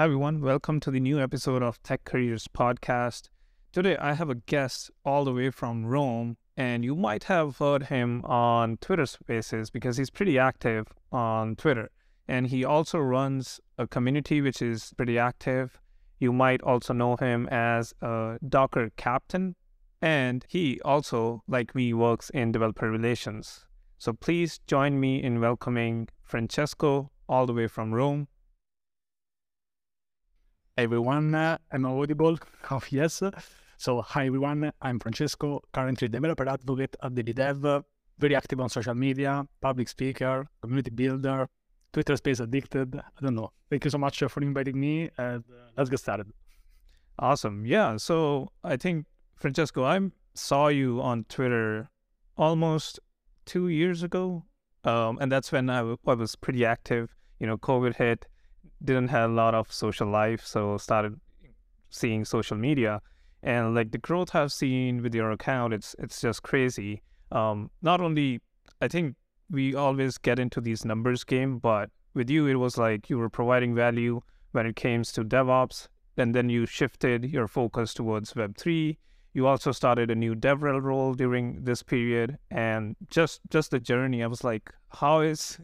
Hi, everyone. Welcome to the new episode of Tech Careers Podcast. Today, I have a guest all the way from Rome, and you might have heard him on Twitter Spaces because he's pretty active on Twitter. And he also runs a community which is pretty active. You might also know him as a Docker captain. And he also, like me, works in developer relations. So please join me in welcoming Francesco all the way from Rome everyone. Uh, I'm audible. Oh, yes. So, hi, everyone. I'm Francesco, currently developer advocate at Daily Dev, very active on social media, public speaker, community builder, Twitter space addicted. I don't know. Thank you so much for inviting me. And uh, let's get started. Awesome. Yeah. So, I think, Francesco, I saw you on Twitter almost two years ago. Um, and that's when I was pretty active. You know, COVID hit didn't have a lot of social life, so started seeing social media, and like the growth I've seen with your account, it's it's just crazy. Um, not only I think we always get into these numbers game, but with you, it was like you were providing value when it came to DevOps, and then you shifted your focus towards Web three. You also started a new DevRel role during this period, and just just the journey. I was like, how is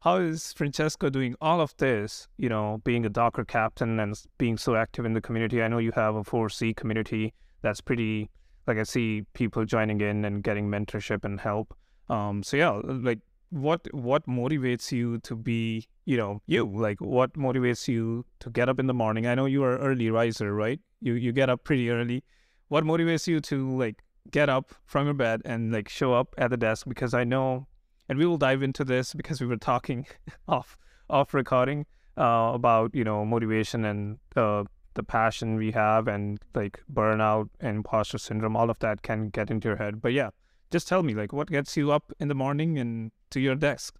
how is Francesco doing all of this, you know, being a Docker captain and being so active in the community? I know you have a 4C community that's pretty, like I see people joining in and getting mentorship and help. Um, so yeah, like what what motivates you to be, you know, you? Like what motivates you to get up in the morning? I know you are early riser, right? You you get up pretty early. What motivates you to like get up from your bed and like show up at the desk? Because I know and we will dive into this because we were talking off off recording uh, about you know motivation and uh, the passion we have and like burnout and imposter syndrome. All of that can get into your head. But yeah just tell me like what gets you up in the morning and to your desk?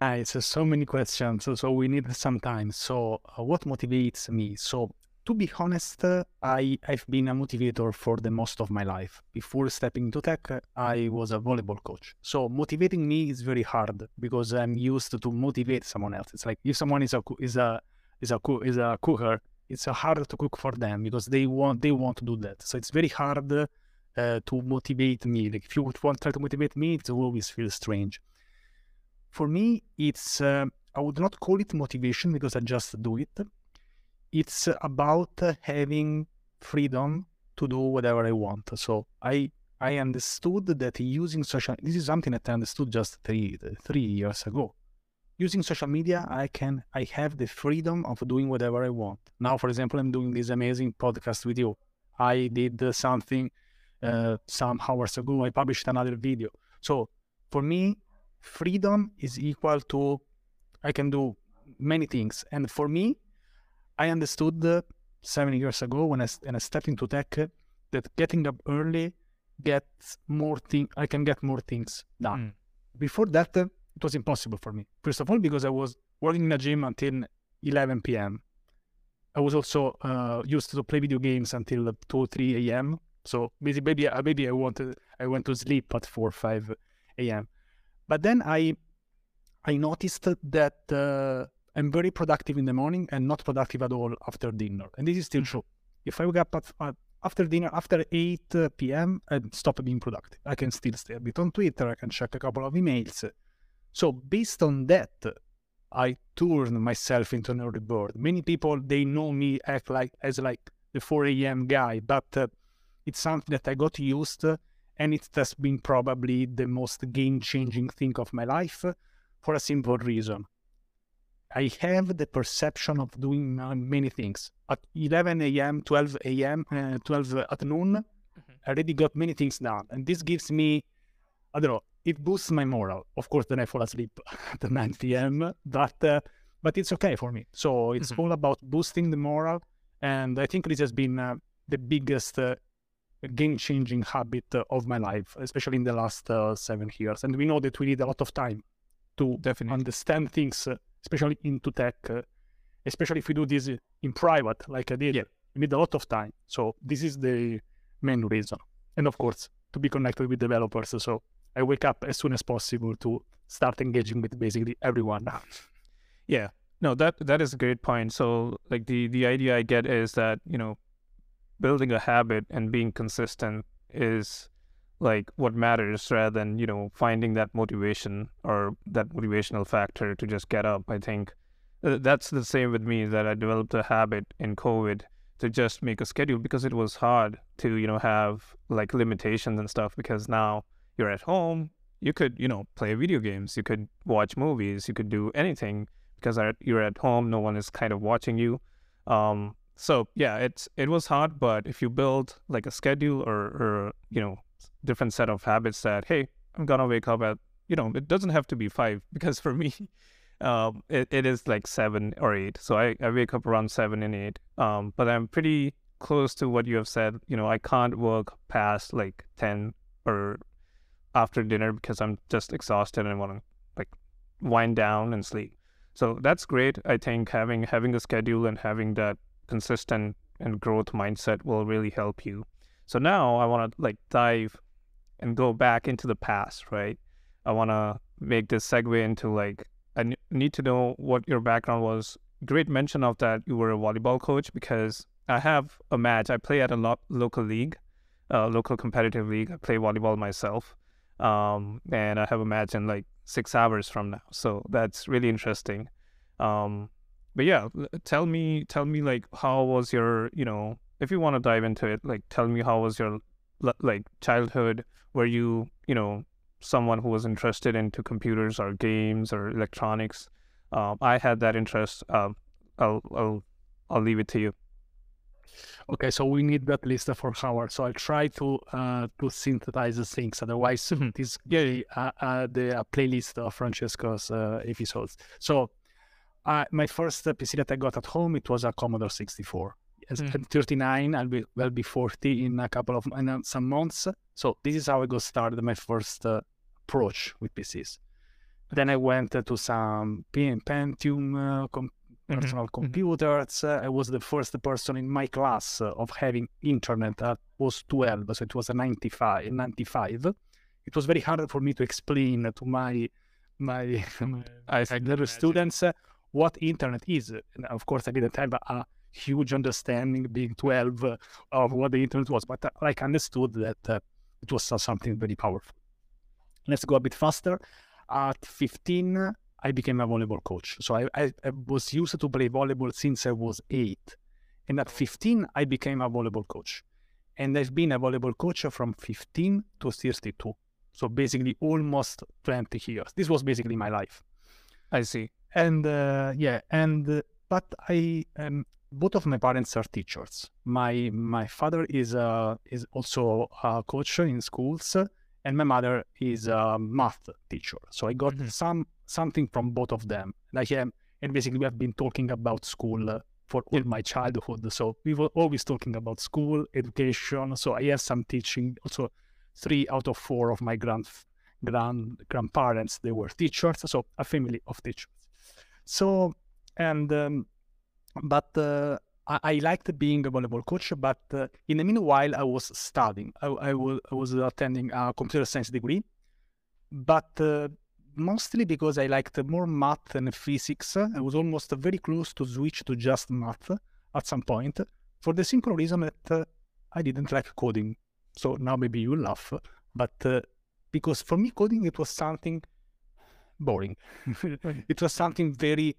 Uh, it's so many questions. So, so we need some time. So uh, what motivates me? So to be honest, I, I've been a motivator for the most of my life. Before stepping into tech, I was a volleyball coach. So motivating me is very hard because I'm used to motivate someone else. It's like if someone is a is a is a is a cooker, it's hard to cook for them because they want they want to do that. So it's very hard uh, to motivate me. Like if you want to try to motivate me, it always feels strange. For me, it's uh, I would not call it motivation because I just do it it's about having freedom to do whatever I want. So I I understood that using social this is something that I understood just three three years ago. Using social media, I can I have the freedom of doing whatever I want. Now, for example, I'm doing this amazing podcast with you. I did something uh, some hours ago. I published another video. So for me, freedom is equal to I can do many things. And for me, I understood uh, seven years ago when I, when I stepped into tech uh, that getting up early gets more thing. I can get more things done. Mm. Before that, uh, it was impossible for me. First of all, because I was working in a gym until 11 p.m. I was also uh, used to play video games until 2 3 a.m. So maybe maybe, maybe I wanted I went to sleep at 4 5 a.m. But then I I noticed that uh, I'm very productive in the morning and not productive at all after dinner. And this is still true. If I wake up at, after dinner, after 8 uh, p.m., I stop being productive. I can still stay a bit on Twitter. I can check a couple of emails. So based on that, I turn myself into an early bird. Many people, they know me act like as like the 4 a.m. guy, but uh, it's something that I got used to, and it has been probably the most game-changing thing of my life for a simple reason. I have the perception of doing many things. At 11 a.m., 12 a.m., uh, 12 at noon, mm-hmm. I already got many things done. And this gives me, I don't know, it boosts my morale. Of course, then I fall asleep at 9 p.m., but, uh, but it's okay for me. So it's mm-hmm. all about boosting the morale. And I think this has been uh, the biggest uh, game changing habit of my life, especially in the last uh, seven years. And we know that we need a lot of time to Definitely. understand things uh, especially into tech, uh, especially if we do this in private, like I did, yeah. you need a lot of time. So this is the main reason. And of course, to be connected with developers. So I wake up as soon as possible to start engaging with basically everyone. yeah. No, that that is a great point. So like the the idea I get is that, you know, building a habit and being consistent is like what matters rather than, you know, finding that motivation or that motivational factor to just get up. I think uh, that's the same with me that I developed a habit in COVID to just make a schedule because it was hard to, you know, have like limitations and stuff because now you're at home, you could, you know, play video games, you could watch movies, you could do anything because you're at home, no one is kind of watching you. Um, so yeah, it's it was hard, but if you build like a schedule or or you know different set of habits that hey, I'm gonna wake up at you know it doesn't have to be five because for me um, it, it is like seven or eight. So I, I wake up around seven and eight. Um, but I'm pretty close to what you have said. You know, I can't work past like 10 or after dinner because I'm just exhausted and I want to like wind down and sleep. So that's great. I think having having a schedule and having that consistent and growth mindset will really help you. So now I want to like dive and go back into the past, right? I want to make this segue into like I need to know what your background was. Great mention of that you were a volleyball coach because I have a match. I play at a lo- local league, a local competitive league. I play volleyball myself, um, and I have a match in like six hours from now. So that's really interesting. Um, but yeah, tell me, tell me like how was your, you know, if you want to dive into it, like tell me how was your like childhood? Were you, you know, someone who was interested into computers or games or electronics. Um, I had that interest. Um, I'll, I'll, I'll leave it to you. Okay, so we need that list for hours. So I'll try to uh, to synthesize the things. Otherwise, this yeah, uh, uh, the uh, playlist of Francesco's uh, episodes. So uh, my first PC that I got at home it was a Commodore 64. Mm. 39. I'll be will be 40 in a couple of in some months. So this is how I got started. My first approach with PCs. Then I went to some Pentium uh, com- mm-hmm. personal mm-hmm. computers. Uh, I was the first person in my class uh, of having internet that was 12, so it was a 95. 95. It was very hard for me to explain to my my, my students uh, what internet is. And of course, I didn't have a, a huge understanding, being 12, uh, of what the internet was, but uh, I understood that it was something very powerful. Let's go a bit faster. At 15, I became a volleyball coach. So I, I, I was used to play volleyball since I was eight. And at 15, I became a volleyball coach. And I've been a volleyball coach from 15 to 32. So basically almost 20 years. This was basically my life. I see. And uh, yeah, and uh, but I um, both of my parents are teachers. My my father is uh, is also a coach in schools, and my mother is a math teacher. So I got mm-hmm. some something from both of them. Like um, and basically we have been talking about school uh, for all my childhood. So we were always talking about school, education. So I have some teaching. Also, three out of four of my grand grand grandparents they were teachers. So a family of teachers. So and um, but uh, I, I liked being a volleyball coach, but uh, in the meanwhile, I was studying. I, I, was, I was attending a computer science degree, but uh, mostly because I liked more math and physics. I was almost very close to switch to just math at some point, for the simple reason that uh, I didn't like coding. So now maybe you laugh, but uh, because for me coding it was something boring. it was something very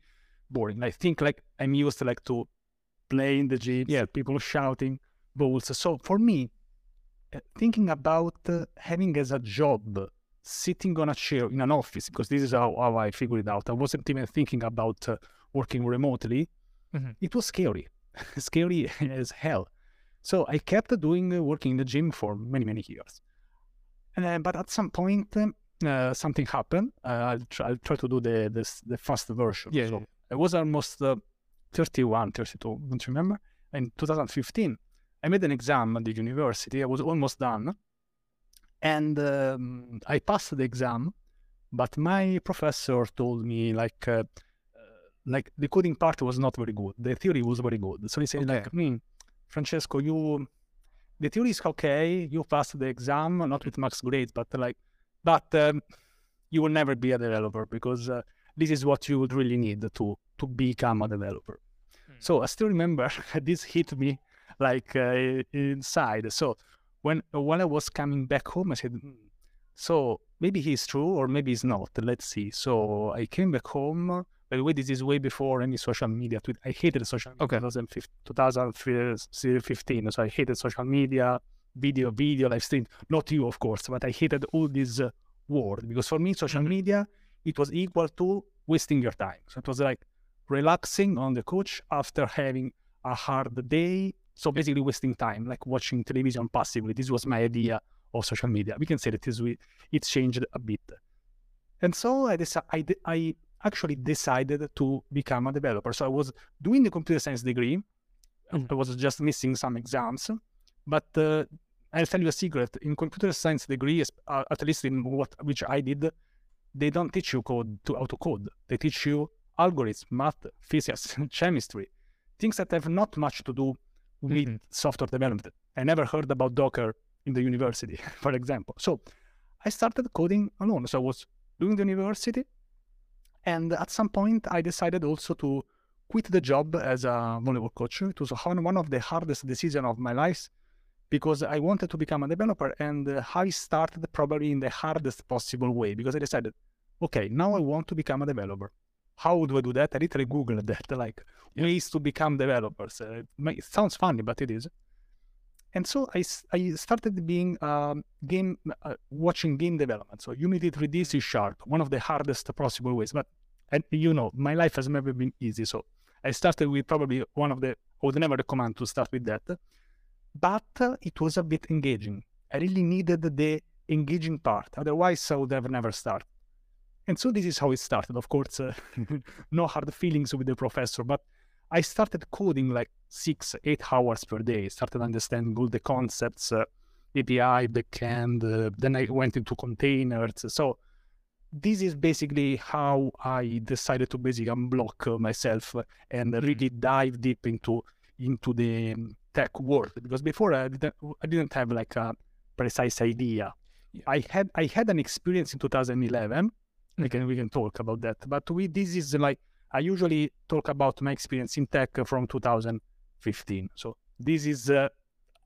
boring. I think like I'm used to like to play in the gym, yeah, people shouting balls. So for me, uh, thinking about uh, having as a job sitting on a chair in an office because this is how, how I figured it out. I wasn't even thinking about uh, working remotely. Mm-hmm. It was scary, scary as hell. So I kept doing uh, working in the gym for many many years. Uh, but at some point, um, uh, something happened. I'll try, I'll, try, to do the the, the fast version. Yeah. So I was almost 31, 32, don't you remember. In 2015, I made an exam at the university. I was almost done. And um, I passed the exam, but my professor told me like, uh, like the coding part was not very good. The theory was very good. So he said okay. like, hmm, Francesco, you, the theory is okay. You passed the exam, not with max grades, but like, but um, you will never be a developer because uh, this is what you would really need to to become a developer. Hmm. So I still remember this hit me like uh, inside. So when when I was coming back home, I said, "Hmm, so maybe he's true or maybe he's not. Let's see. So I came back home. By the way, this is way before any social media. Tweet. I hated social media. Okay. 2015, 2015. So I hated social media, video, video, live stream. Not you, of course, but I hated all this uh, word because for me, social Mhm. media it was equal to wasting your time. So it was like relaxing on the couch after having a hard day. So basically wasting time, like watching television passively. This was my idea of social media. We can say that it changed a bit. And so I I, de- I actually decided to become a developer. So I was doing the computer science degree. Mhm. I was just missing some exams, but uh, I'll tell you a secret. In computer science degree, uh, at least in what which I did, they don't teach you code to how to code. They teach you algorithms, math, physics, chemistry, things that have not much to do with Mhm. software development. I never heard about Docker in the university, for example. So I started coding alone. So I was doing the university, and at some point I decided also to quit the job as a volleyball coach. It was one of the hardest decisions of my life because I wanted to become a developer, and I started probably in the hardest possible way because I decided, okay, now I want to become a developer. How do I do that? I literally Googled that, like ways to become developers. Uh, it sounds funny, but it is. And so I, I started being um, game uh, watching game development. So Unity 3D C Sharp, one of the hardest possible ways. But and you know, my life has never been easy. So I started with probably one of the. I would never recommend to start with that, but uh, it was a bit engaging. I really needed the engaging part. Otherwise, I would have never started. And so this is how it started. Of course, uh, no hard feelings with the professor, but I started coding like six, eight hours per day. Started understanding all the concepts, uh, API, backend. Uh, then I went into containers. So this is basically how I decided to basically unblock uh, myself and really dive deep into into the tech world. Because before I didn't, I didn't have like a precise idea. Yeah. I had I had an experience in 2011. We can we can talk about that. But we this is like I usually talk about my experience in tech from 2015. So this is uh,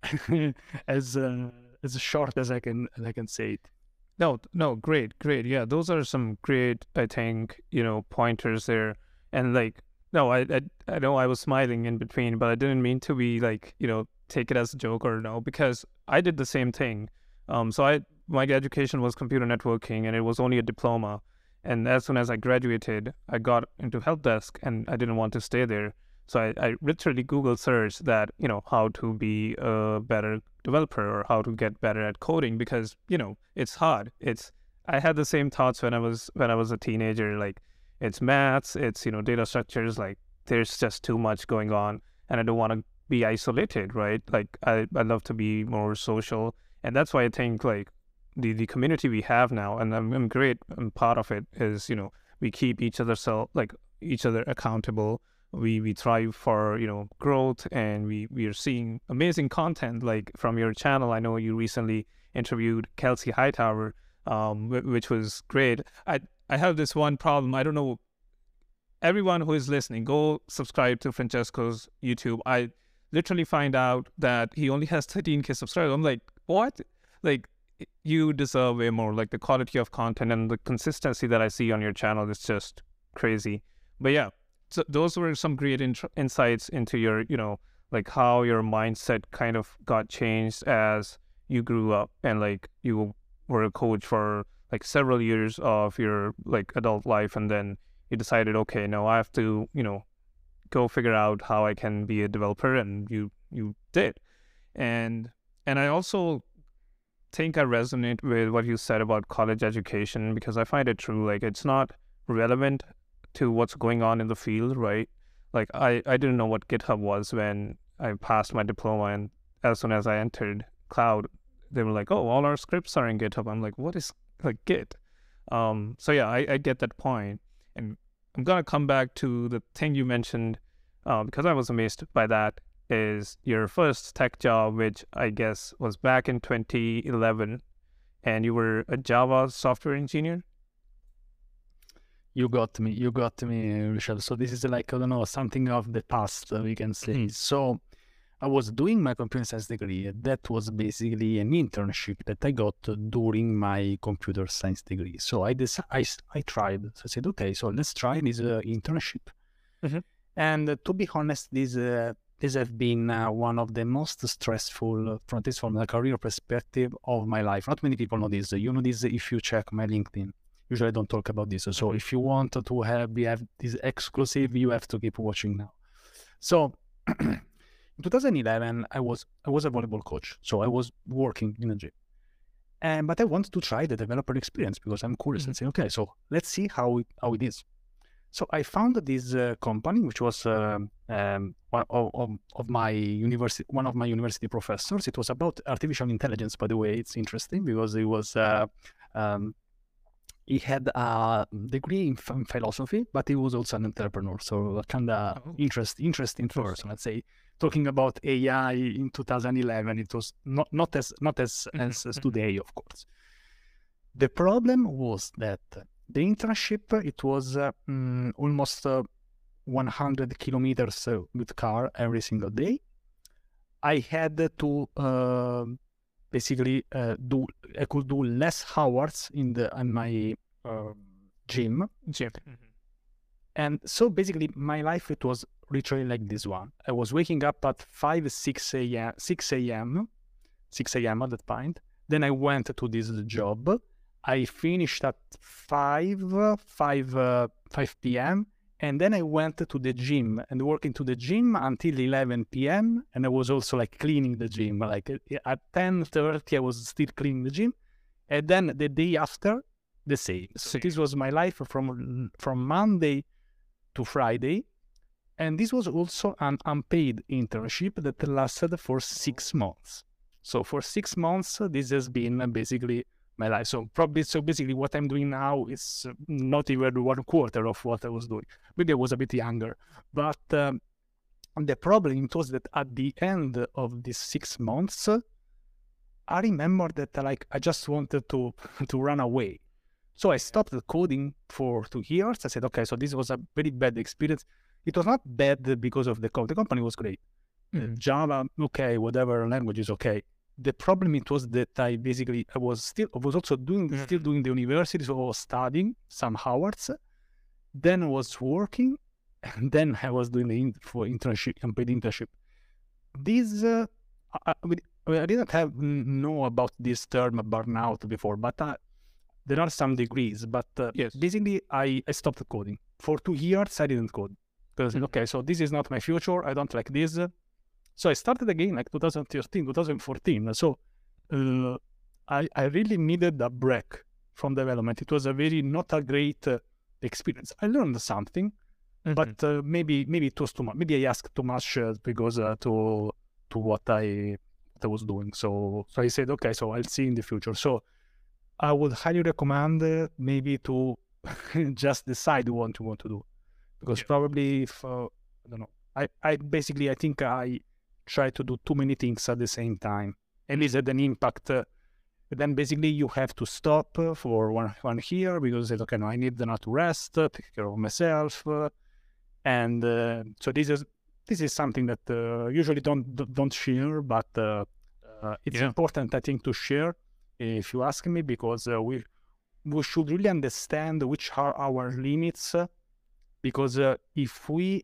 as uh, as short as I can as I can say it. No, no, great, great. Yeah, those are some great, I think, you know, pointers there. And like, no, I, I, I know I was smiling in between, but I didn't mean to be like, you know, take it as a joke or no, because I did the same thing. Um, so I, my education was computer networking, and it was only a diploma. And as soon as I graduated, I got into help desk, and I didn't want to stay there. So I, I literally Google search that, you know, how to be a better developer or how to get better at coding because, you know, it's hard. It's I had the same thoughts when I was when I was a teenager. Like it's maths, it's, you know, data structures, like there's just too much going on and I don't want to be isolated, right? Like I, I love to be more social. And that's why I think like the, the community we have now, and I'm, I'm great, and part of it is, you know, we keep each other self like each other accountable. We we thrive for you know growth and we we are seeing amazing content like from your channel. I know you recently interviewed kelsey hightower um wh- which was great. I i have this one problem. I don't know. Everyone who is listening go subscribe to francesco's youtube. I literally find out that he only has 13k subscribers. I'm like what? Like you deserve way more. Like the quality of content and the consistency that i see on your channel is just crazy. But yeah so those were some great insights into your you know like how your mindset kind of got changed as you grew up and like you were a coach for like several years of your like adult life and then you decided okay now i have to you know go figure out how i can be a developer and you you did. And and i also think i resonate with what you said about college education because i find it true like it's not relevant to what's going on in the field, right? Like I, I didn't know what GitHub was when I passed my diploma and as soon as I entered cloud, they were like, Oh, all our scripts are in GitHub. I'm like, what is like Git? Um so yeah, I, I get that point. And I'm gonna come back to the thing you mentioned, uh, because I was amazed by that, is your first tech job, which I guess was back in twenty eleven and you were a Java software engineer. You got me. You got me, Michelle. So this is like I don't know something of the past uh, we can say. Mhm. So I was doing my computer science degree. That was basically an internship that I got during my computer science degree. So I decided, I tried. So I said, okay, so let's try this uh, internship. Mhm. And uh, to be honest, this uh, this has been uh, one of the most stressful, uh, from this from a career perspective of my life. Not many people know this. You know this if you check my LinkedIn. Usually I don't talk about this. So Mhm. if you want to have we have this exclusive, you have to keep watching now. So in 2011, I was I was a volleyball coach. So I was working in a gym. And but I wanted to try the developer experience because I'm curious and say, okay, so let's see how it, how it is. So I found this uh, company, which was um, um, one of, of, my university, one of my university professors. It was about artificial intelligence, by the way. It's interesting because it was uh, um, he had a degree in ph- philosophy, but he was also an entrepreneur. So a kind of Oh. interest, interesting person. Let's say talking about AI in 2011, it was not not as not as Mhm, as, as mhm. today, of course. The problem was that the internship it was uh, mm, almost uh, 100 kilometers uh, with car every single day. I had to uh, basically uh, do I could do less hours in the in my uh, gym, Jim. Mhm. and so basically my life it was literally like this one. I was waking up at five six a.m. six a.m. six a.m. at that point. Then I went to this job. I finished at five five uh, five p.m. And then I went to the gym and working to the gym until 11 p.m. And I was also like cleaning the gym. Like uh, at 10:30, I was still cleaning the gym. And then the day after, the same. So this was my life from from Monday to Friday. And this was also an unpaid internship that lasted for six months. So for six months, this has been basically my life. So probably, so basically, what I'm doing now is uh, not even one quarter of what I was doing. Maybe I was a bit younger, but um, the problem was that at the end of these six months, I remember that like I just wanted to to run away. So I stopped coding for two years. I said, okay, so this was a very bad experience. It was not bad because of the code. The company was great. Mhm. Java, okay, whatever language is okay. The problem it was that I basically I was still I was also doing still Mhm. doing the university, so I was studying some hours. Then I was working, and then I was doing the in, for internship, unpaid internship. This uh, I, I, didn't have know about this term burnout before, but uh, there are some degrees. But uh, Yes. basically, I, I stopped coding for two years. I didn't code because Mhm. okay, so this is not my future. I don't like this. So I started again like 2013, 2014. So uh, I I really needed a break from development. It was a very not a great uh, experience. I learned something, Mhm. but uh, maybe maybe it was too much. Maybe I asked too much uh, because uh, to to what I what I was doing. So so I said okay, so I'll see in the future. So I would highly recommend uh, maybe to just decide what you want to do because Yeah. probably if uh, I don't know, I I basically I think I try to do too many things at the same time, and is it an impact? Uh, then basically you have to stop for one one year because you say, okay, no, I need now to rest, uh, take care of myself, uh, and uh, so this is this is something that uh, usually don't don't- share, but uh, uh, it's Yeah. important I think to share if you ask me because uh, we we should really understand which are our limits because uh, if we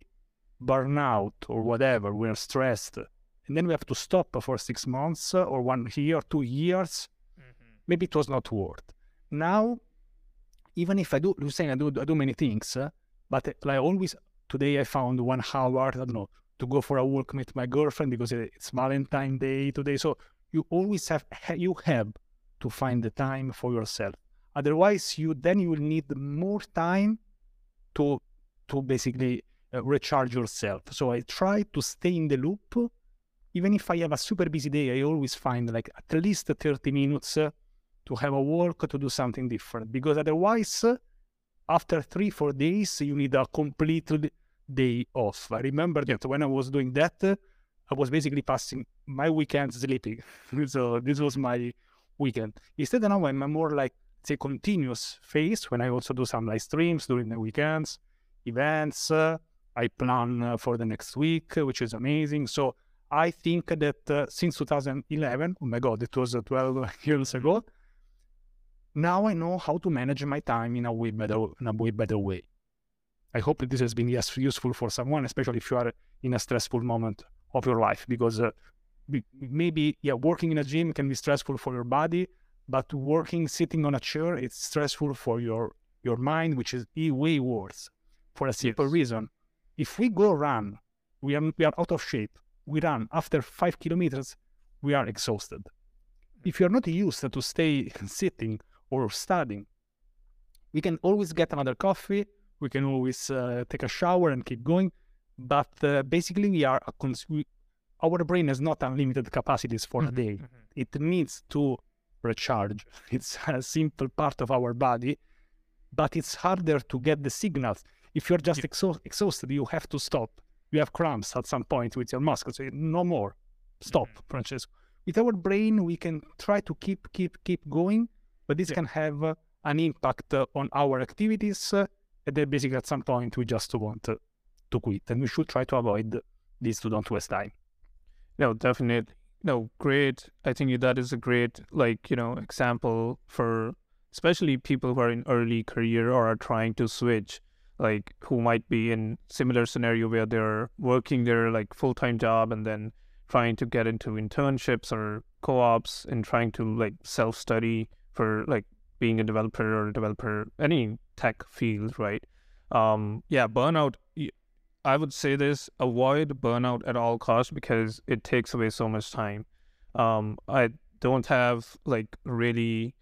burn out or whatever, we're stressed, and then we have to stop for six months or one year, two years, Mhm. maybe it was not worth. Now, even if I do, saying I do, I do many things, but like always, today I found one hour, I don't know, to go for a walk with my girlfriend because it's Valentine Day today. So you always have, you have to find the time for yourself. Otherwise, you then you will need more time to to basically recharge yourself. So I try to stay in the loop. Even if I have a super busy day, I always find like at least 30 minutes uh, to have a walk, to do something different. Because otherwise, uh, after three, four days, you need a complete day off. I remember that when I was doing that, uh, I was basically passing my weekend sleeping. so this was my weekend. Instead, now I'm more like it's a continuous phase when I also do some live streams during the weekends, events. Uh, I plan uh, for the next week, which is amazing. So I think that uh, since 2011, oh my God, it was uh, 12 years ago. Now I know how to manage my time in a way better, in a way better way. I hope that this has been yes, useful for someone, especially if you are in a stressful moment of your life, because uh, maybe yeah, working in a gym can be stressful for your body, but working sitting on a chair it's stressful for your your mind, which is way worse. For a simple yes. reason, if we go run, we are we are out of shape. We run after five kilometers, we are exhausted. If you're not used to stay sitting or studying, we can always get another coffee. We can always uh, take a shower and keep going. But uh, basically, we are cons- we, our brain has not unlimited capacities for mm-hmm, a day. Mm-hmm. It needs to recharge. It's a simple part of our body, but it's harder to get the signals. If you're just yeah. exhausted, you have to stop. You have cramps at some point with your muscles. So no more. Stop, mm-hmm. Francesco. With our brain, we can try to keep, keep, keep going, but this yeah. can have uh, an impact uh, on our activities. Uh, and then basically at some point, we just want to quit. And we should try to avoid this to don't waste time. No, definitely. No, great. I think that is a great, like, you know, example for especially people who are in early career or are trying to switch, like who might be in similar scenario where they're working their like full-time job and then trying to get into internships or co-ops and trying to like self-study for like being a developer or a developer any tech field, right? Um, yeah, burnout I would say this: avoid burnout at all costs because it takes away so much time. Um, I don't have like really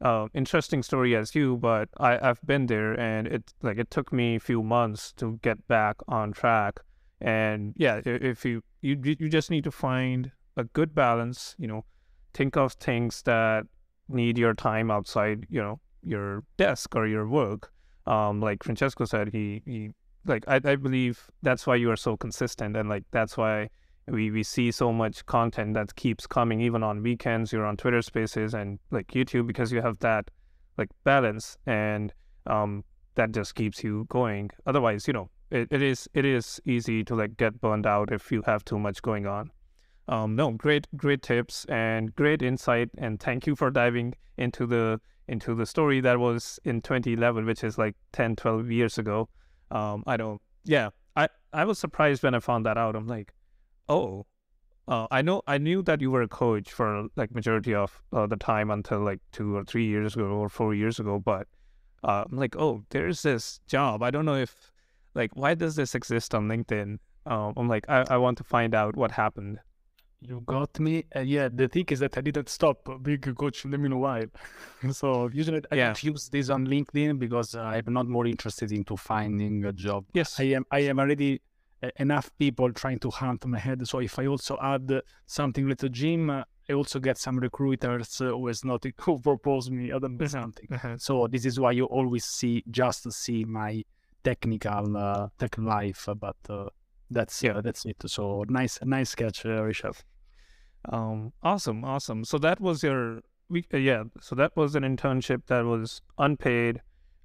uh, interesting story as you, but I, I've been there, and it like it took me a few months to get back on track. And yeah, if you you you just need to find a good balance. You know, think of things that need your time outside. You know, your desk or your work. Um, like Francesco said, he he like I, I believe that's why you are so consistent and like that's why we, we see so much content that keeps coming even on weekends you're on twitter spaces and like youtube because you have that like balance and um that just keeps you going otherwise you know it, it is it is easy to like get burned out if you have too much going on um no great great tips and great insight and thank you for diving into the into the story that was in 2011 which is like 10 12 years ago um, I don't. Yeah, I I was surprised when I found that out. I'm like, oh, uh, I know I knew that you were a coach for like majority of uh, the time until like two or three years ago or four years ago, but uh, I'm like, oh, there's this job. I don't know if like why does this exist on LinkedIn? Um, I'm like, I, I want to find out what happened. You got me. Uh, yeah, the thing is that I didn't stop being a coach in a while. so usually I yeah. don't use this on LinkedIn because I'm not more interested into finding a job. Yes, I am. I am already enough people trying to hunt my head. So if I also add something with the gym, I also get some recruiters who is not who propose me other mm-hmm. something. Uh-huh. So this is why you always see just see my technical uh, tech life, but. Uh, that's yeah, that's it. So nice, nice catch, uh, Rishabh. Um, awesome, awesome. So that was your we uh, yeah. So that was an internship that was unpaid,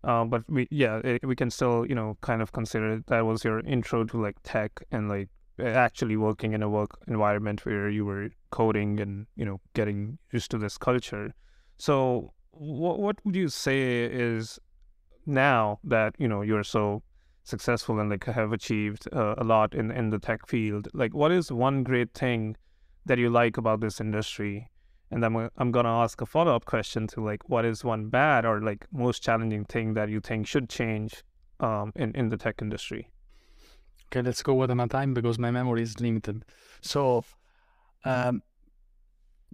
uh, but we yeah it, we can still you know kind of consider that was your intro to like tech and like actually working in a work environment where you were coding and you know getting used to this culture. So what what would you say is now that you know you're so successful and like have achieved uh, a lot in in the tech field like what is one great thing that you like about this industry and then I'm going to ask a follow-up question to like what is one bad or like most challenging thing that you think should change um, in in the tech industry okay let's go one at time because my memory is limited so um,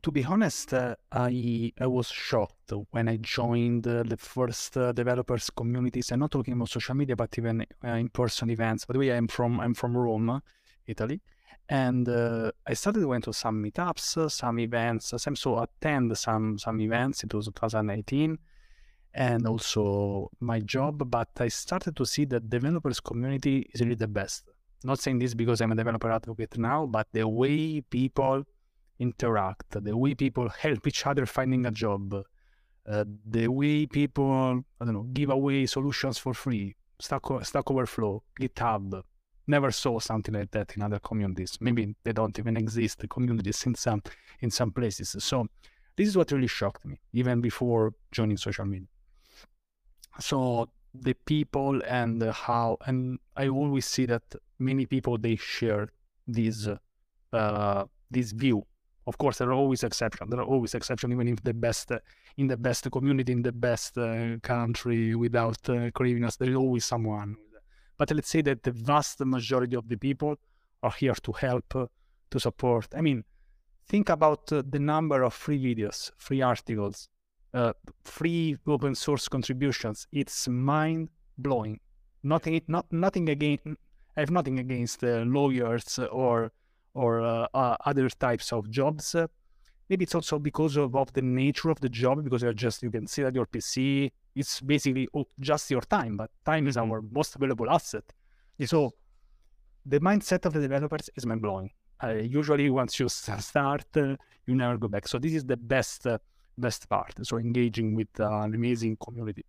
to be honest, uh, I I was shocked when I joined uh, the first uh, developers communities. I'm not talking about social media, but even uh, in-person events. By the way, I'm from I'm from Rome, Italy, and uh, I started going to some meetups, some events. Some so attend some some events. It was 2018, and also my job. But I started to see that developers community is really the best. Not saying this because I'm a developer advocate now, but the way people interact, the way people help each other finding a job, uh, the way people I don't know give away solutions for free, Stack, Stack Overflow, GitHub. Never saw something like that in other communities. Maybe they don't even exist. The communities in some in some places. So this is what really shocked me, even before joining social media. So the people and how, and I always see that many people they share this uh, this view. Of course, there are always exceptions. There are always exceptions, even if the best in the best community, in the best uh, country, without uh, criminals, there is always someone. But let's say that the vast majority of the people are here to help, uh, to support. I mean, think about uh, the number of free videos, free articles, uh, free open source contributions. It's mind blowing. Nothing, not nothing against. I have nothing against uh, lawyers or or uh, uh, other types of jobs. Maybe it's also because of, of the nature of the job, because you're just you can sit at your PC. It's basically just your time, but time is our most valuable asset. So the mindset of the developers is mind blowing. Uh, usually, once you start, uh, you never go back. So this is the best uh, best part. So engaging with an amazing community.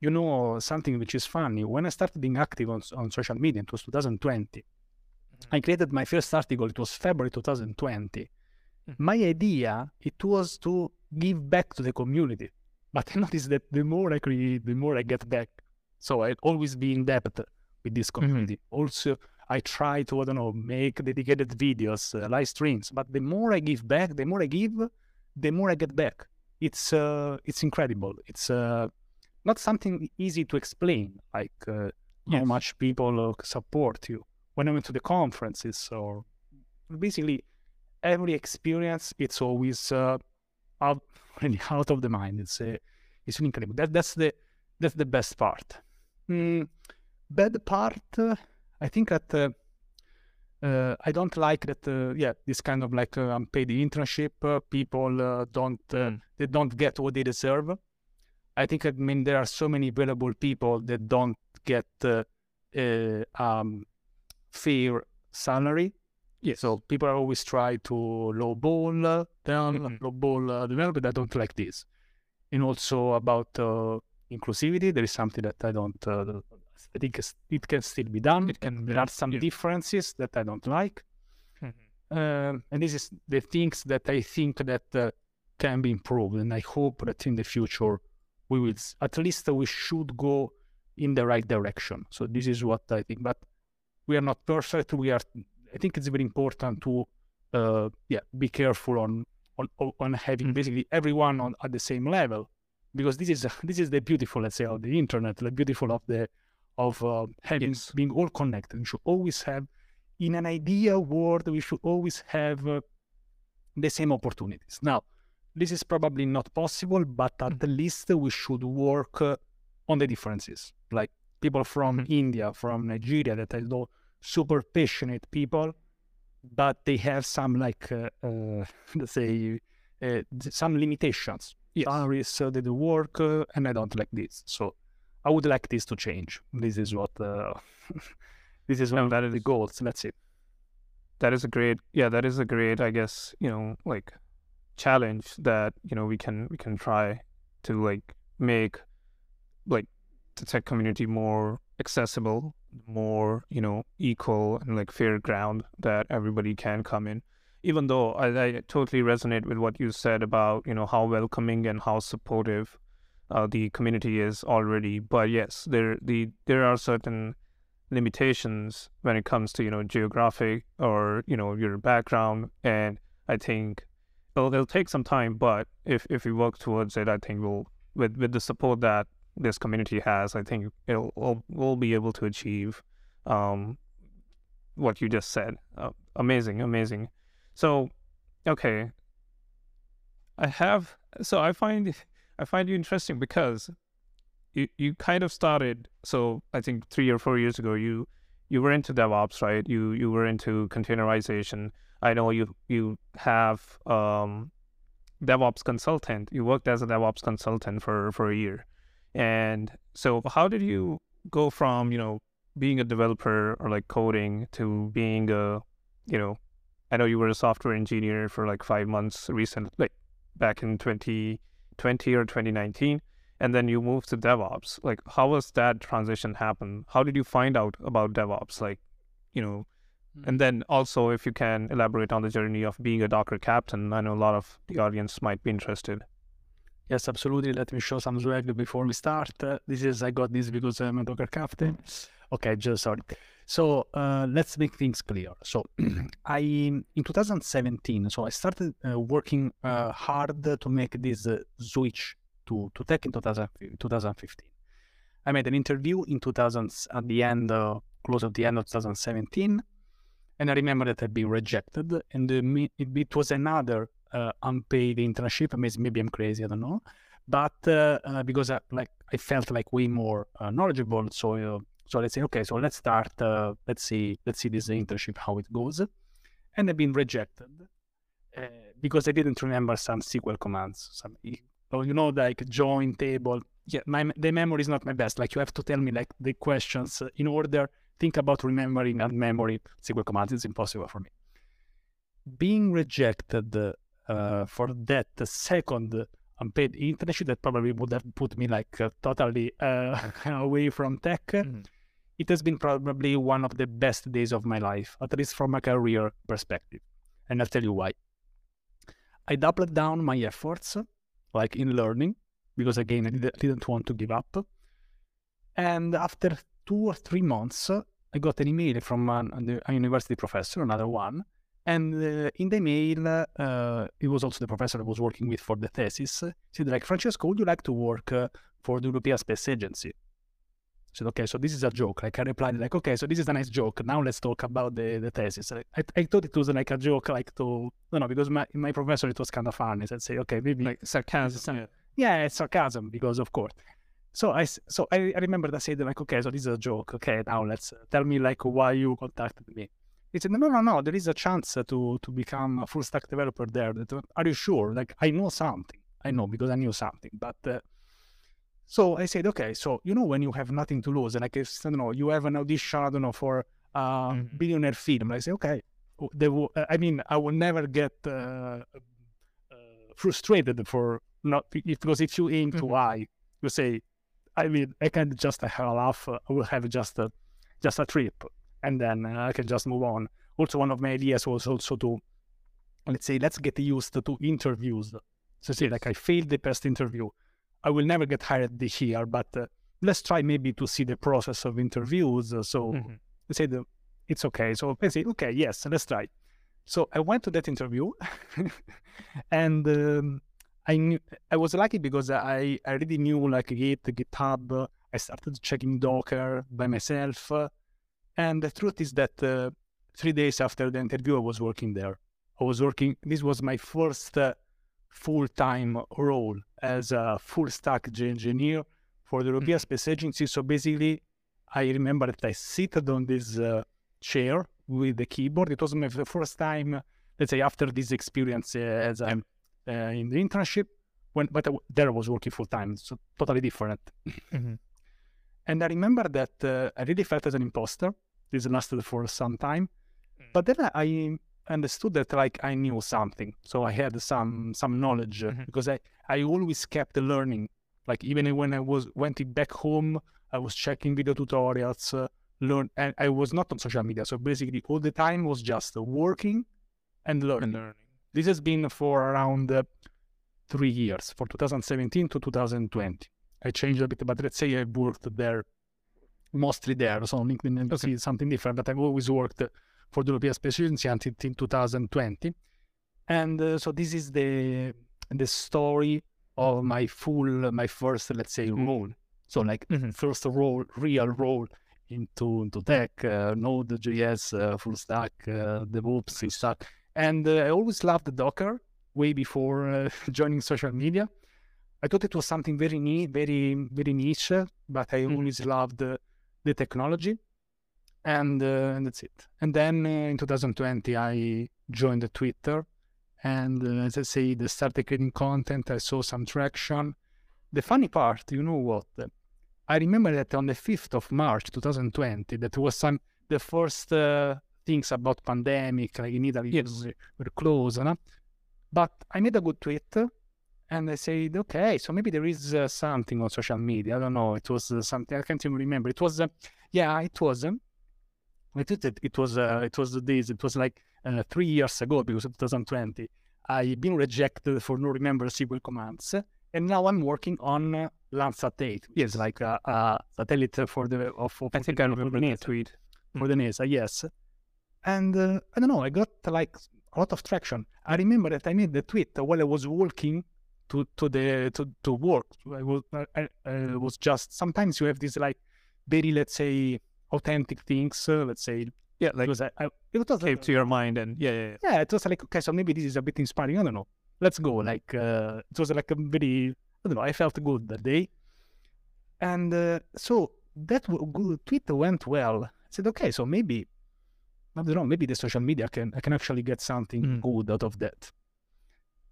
You know something which is funny. When I started being active on, on social media, it was 2020. Mm-hmm. I created my first article. It was February 2020. Mm-hmm. My idea it was to give back to the community, but I noticed that the more I create, the more I get back. So I'd always be in debt with this mm-hmm. community. Mm-hmm. Also, I try to, I don't know, make dedicated videos, uh, live streams. But the more I give back, the more I give, the more I get back. It's uh, it's incredible. It's uh, not something easy to explain, like uh, yes. how much people uh, support you. When I went to the conferences, or basically every experience, it's always uh, out, really out of the mind. It's uh, it's incredible. That that's the that's the best part. Mm, bad part. Uh, I think that uh, uh, I don't like that. Uh, yeah, this kind of like uh, unpaid internship. Uh, people uh, don't mm. they don't get what they deserve. I think I mean there are so many valuable people that don't get um, fair salary. Yes. So people are always try to lowball them, mm-hmm. lowball the developer. I don't like this. And also about inclusivity, there is something that I don't I think it can still be done. It can. There are some yeah. differences that I don't like, mm-hmm. uh, and this is the things that I think that uh, can be improved. And I hope that in the future we will, at least we should go in the right direction. So this is what I think. But we are not perfect. We are. I think it's very important to, uh, yeah, be careful on on on having mm-hmm. basically everyone on at the same level, because this is this is the beautiful, let's say, of the internet, the beautiful of the of uh, having yes. being all connected. We should always have, in an ideal world, we should always have uh, the same opportunities. Now, this is probably not possible, but at mm-hmm. least we should work uh, on the differences. Like people from mm-hmm. India, from Nigeria, that I know super passionate people, but they have some like uh, uh, let's say uh, some limitations. Yes. Salaries, uh, they do work, and I don't like this. So I would like this to change. This is what uh, this is one of the goals. Let's see. That is a great, yeah, that is a great, I guess, you know, like challenge that you know we can we can try to like make like the tech community more accessible, more you know equal and like fair ground that everybody can come in. Even though I, I totally resonate with what you said about you know how welcoming and how supportive uh, the community is already. But yes, there the there are certain limitations when it comes to you know geographic or you know your background, and I think it'll, it'll take some time. But if if we work towards it, I think we'll with with the support that this community has, I think it'll we'll, be able to achieve um, what you just said. Uh, amazing, amazing. So, okay, I have so I find I find you interesting because you you kind of started. So I think three or four years ago, you you were into DevOps, right? You you were into containerization. I know you you have um, DevOps consultant. You worked as a DevOps consultant for for a year, and so how did you go from you know being a developer or like coding to being a you know I know you were a software engineer for like five months recent like back in 2020 or 2019, and then you moved to DevOps. Like, how was that transition happen? How did you find out about DevOps? Like, you know, Hmm. and then also if you can elaborate on the journey of being a Docker captain. I know a lot of the audience might be interested. Yes, absolutely. Let me show some swag before we start. Uh, this is I got this because I'm a Docker captain. Okay, just sorry. So uh, let's make things clear. So I in 2017, so I started uh, working uh, hard to make this uh, switch to to tech in 2000, 2015. I made an interview in 2000 at the end, close of the end of 2017, and I remember that I'd been rejected, and uh, it, it was another uh, unpaid internship. Maybe, I'm crazy, I don't know. But uh, uh, because I, like I felt like way more uh, knowledgeable, so uh, so let's say okay, so let's start. Let's see, let's see this internship how it goes, and I've been rejected because I didn't remember some SQL commands. Some so you know like join table. Yeah, my the memory is not my best. Like you have to tell me like the questions in order. Think about remembering and memory SQL commands. It's impossible for me. Being rejected uh, for that second unpaid internship that probably would have put me like uh, totally uh, away from tech. Mhm. It has been probably one of the best days of my life, at least from a career perspective. And I'll tell you why. I doubled down my efforts, like in learning, because again, I did- didn't want to give up. And after two or three months, I got an email from an, a university professor, another one, and uh, in the mail, uh, it was also the professor I was working with for the thesis. He said, like, Francesco, would you like to work uh, for the European Space Agency? I said, okay, so this is a joke. Like, I replied, like, okay, so this is a nice joke. Now let's talk about the, the thesis. I, I, thought it was like a joke, like to, no, no, because my, my professor, it was kind of funny. So I'd say, okay, maybe Like sarcasm. Yeah. yeah, it's sarcasm because of course. So I so I, I remember that I said like, okay, so this is a joke. Okay, now let's tell me like why you contacted me. He said, no, no, no, there is a chance to to become a full stack developer there. That, are you sure? Like I know something. I know because I knew something. But uh, so I said, okay, so you know when you have nothing to lose, and like if I don't know, you have an audition, I don't know, for a Mhm. billionaire film. I say, okay, w- there will, uh, I mean, I will never get uh, uh, frustrated for not because if you aim too Mhm. high, you say, I mean, I can just have a laugh. I will have just a just a trip, and then uh, I can just move on. Also, one of my ideas was also to let's say let's get used to interviews. So say like I failed the first interview, I will never get hired this year, but uh, let's try maybe to see the process of interviews. So Mhm. they said uh, it's okay. So I said, okay, yes, let's try. So I went to that interview, and um, I knew I was lucky because I I already knew like Git, GitHub. I started checking Docker by myself, and the truth is that uh, three days after the interview, I was working there. I was working. This was my first uh, full-time role as a full-stack engineer for the European Mhm. Space Agency. So basically, I remember that I seated on this uh, chair with the keyboard. It was my the first time, let's say, after this experience uh, as I'm uh, in the internship. When, but I w- there I was working full time, so totally different. Mhm. And I remember that uh, I really felt as an imposter. This lasted for some time, Mm. but then I understood that like I knew something, so I had some some knowledge uh, Mhm. because I I always kept learning. Like even when I was went back home, I was checking video tutorials, uh, learn, and I was not on social media. So basically, all the time was just working and learning. And learning. This has been for around uh, three years, for 2017 to 2020. I changed a bit, but let's say I worked there, mostly there. So on LinkedIn, you Okay. see something different, but I've always worked for the European Space Agency until, until 2020. And uh, so this is the the story of my full, my first, let's say, role. So like Mhm. first role, real role into into tech, uh, Node.js, uh, full stack, uh, DevOps and stuff. And uh, I always loved Docker way before uh, joining social media. I thought it was something very neat, very very niche, but I Mhm. always loved the, the technology, and uh, and that's it. And then uh, in 2020, I joined Twitter, and uh, as I said, started creating content. I saw some traction. The funny part, you know what? I remember that on the 5th of March 2020, that was some the first uh, things about pandemic, like in Italy, Yes. we were closed, no? but I made a good tweet, and I said, okay, so maybe there is uh, something on social media. I don't know. It was uh, something I can't even remember. It was, uh, yeah, it was. Um, I did it. It was, uh, it was this. It was like uh, three years ago because of 2020. I've been rejected for no remember SQL commands, and now I'm working on uh, Landsat 8. Yes, like a, a satellite for the of. of I think I remember the tweet. for the NASA, yes. And uh, I don't know, I got like a lot of traction. I remember that I made the tweet while I was walking to to the to, to work. I was I, I was just sometimes you have these like very let's say authentic things. Uh, let's say Yeah, like because I, I it was like, to your mind and yeah, yeah, yeah. yeah, it was like okay, so maybe this is a bit inspiring. I don't know. Let's go. Like uh, it was like a very I don't know. I felt good that day, and uh, so that w- tweet went well. I said okay, so maybe I don't know. Maybe the social media can I can actually get something Mm. good out of that.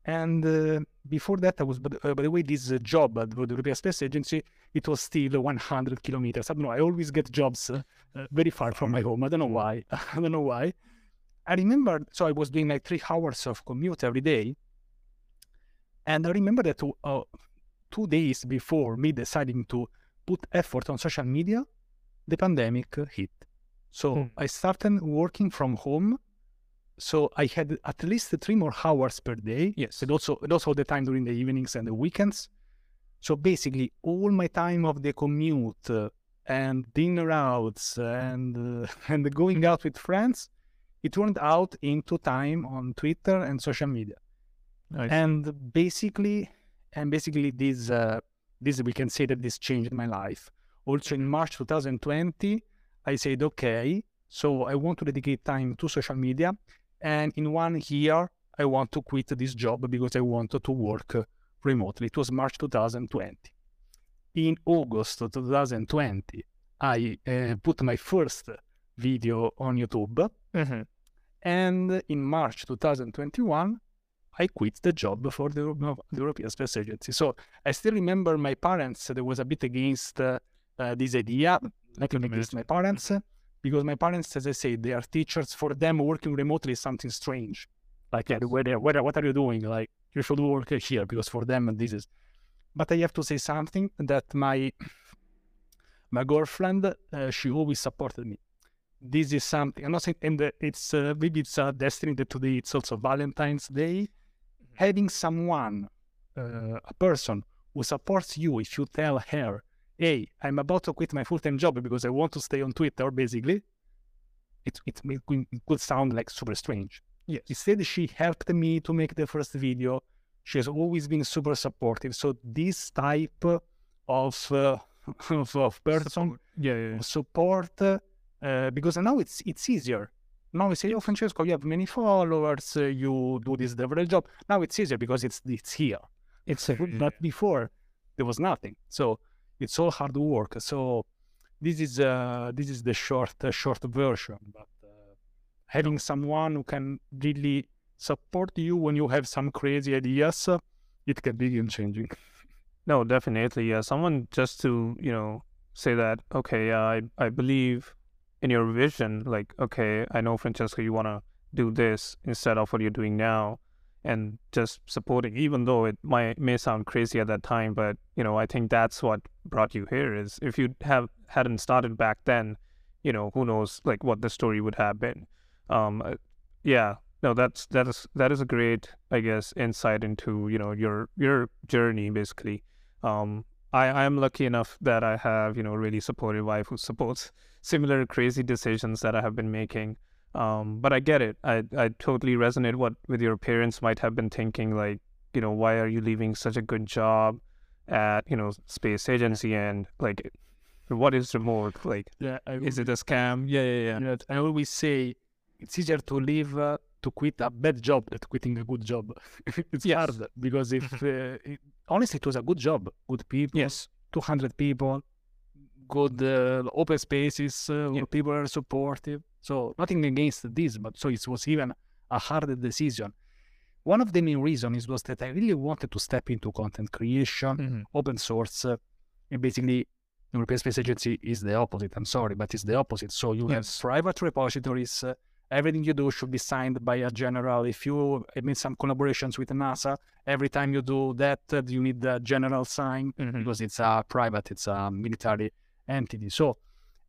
And uh, before that, I was by the, uh, by the way, this uh, job at the European Space Agency, it was still 100 kilometers. I don't know. I always get jobs uh, uh, very far from my home. I don't know why. I don't know why. I remember, so I was doing like three hours of commute every day. And I remember that uh, two days before me deciding to put effort on social media, the pandemic hit. So Hmm. I started working from home. So I had at least three more hours per day. Yes. And also, and also the time during the evenings and the weekends. So basically, all my time of the commute uh, and dinner outs and uh, and going out with friends, it turned out into time on Twitter and social media. Nice. And basically, and basically, this uh, this we can say that this changed my life. Also in March 2020, I said, okay, so I want to dedicate time to social media, and in one year, I want to quit this job because I wanted to work remotely. It was March 2020. In August 2020, I uh, put my first video on YouTube, Mhm. and in March 2021, I quit the job for the, the European Space Agency. So I still remember my parents. There was a bit against uh, uh, this idea, like against my parents, uh, because my parents, as I said, they are teachers. For them, working remotely is something strange. Like, yeah, where, where, what are you doing? Like, you should work here because for them, this is. But I have to say something that my my girlfriend, uh, she always supported me this is something I'm not saying and uh, it's uh, maybe it's a destiny that today it's also Valentine's Day. Having someone, uh, a person who supports you if you tell her, hey, I'm about to quit my full-time job because I want to stay on Twitter, basically, it, it, it could sound like super strange. Yes. Instead, she helped me to make the first video. She has always been super supportive. So this type of uh, of, of person Support. Yeah, yeah, yeah. support uh, because now it's it's easier. Now we say, oh, Francesco, you have many followers, uh, you do this leverage job. Now it's easier because it's it's here. It's but before there was nothing. So it's all hard work. So this is uh, this is the short uh, short version. But uh, having someone who can really support you when you have some crazy ideas, it can be game changing. No, definitely. Yeah. Someone just to, you know, say that, okay, I, I believe in your vision. Like, okay, I know, Francesco, you want to do this instead of what you're doing now. And just supporting, even though it might may sound crazy at that time, but you know, I think that's what brought you here. Is if you have hadn't started back then, you know, who knows, like what the story would have been. Um, uh, yeah, no, that's that is that is a great, I guess, insight into you know your your journey basically. Um, I I am lucky enough that I have you know a really supportive wife who supports similar crazy decisions that I have been making. Um, but I get it. I I totally resonate what with your parents might have been thinking like you know why are you leaving such a good job at you know space agency and like what is remote like Yeah, is it a scam? Yeah, yeah, yeah. You know, I always say it's easier to leave uh, to quit a bad job than quitting a good job. it's Yes. hard because if uh, it, honestly it was a good job, good people, Yes. 200 people, good uh, open spaces, uh, where Yeah. people are supportive. So nothing against this, but so it was even a hard decision. One of the main reasons was that I really wanted to step into content creation, Mhm. open source, uh, and basically European Space Agency is the opposite. I'm sorry, but it's the opposite. So you Yes. have private repositories uh, everything you do should be signed by a general. If you I some collaborations with NASA, every time you do that, uh, you need the general sign Mhm. because it's a private, it's a military entity. So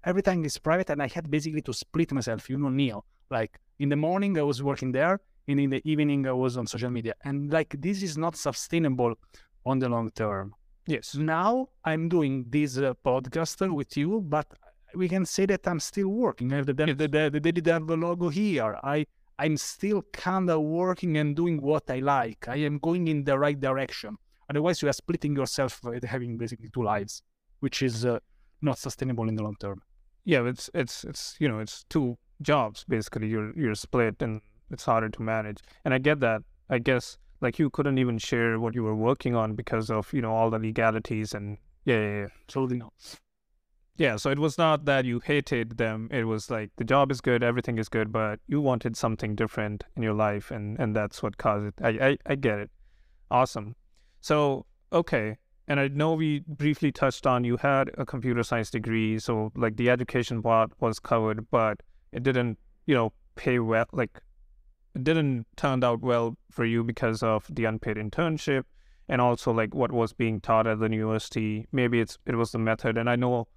everything is private, and I had basically to split myself. You know, Neil. Like in the morning, I was working there, and in the evening, I was on social media, and like this is not sustainable on the long term. Yes. Now I'm doing this uh, podcast with you, but we can say that I'm still working. I have the, the, the, the, the Daily logo here. I I'm still kind of working and doing what I like. I am going in the right direction. Otherwise, you are splitting yourself having basically two lives, which is uh, not sustainable in the long term. Yeah, it's it's it's you know it's two jobs basically. You're you're split and it's harder to manage. And I get that. I guess like you couldn't even share what you were working on because of you know all the legalities and yeah yeah yeah. Absolutely not. Yeah, so it was not that you hated them. It was like the job is good, everything is good, but you wanted something different in your life, and and that's what caused it. I I, I get it. Awesome. So okay, and I know we briefly touched on you had a computer science degree, so like the education part was covered, but it didn't you know pay well. Like it didn't turn out well for you because of the unpaid internship and also like what was being taught at the university. Maybe it's it was the method, and I know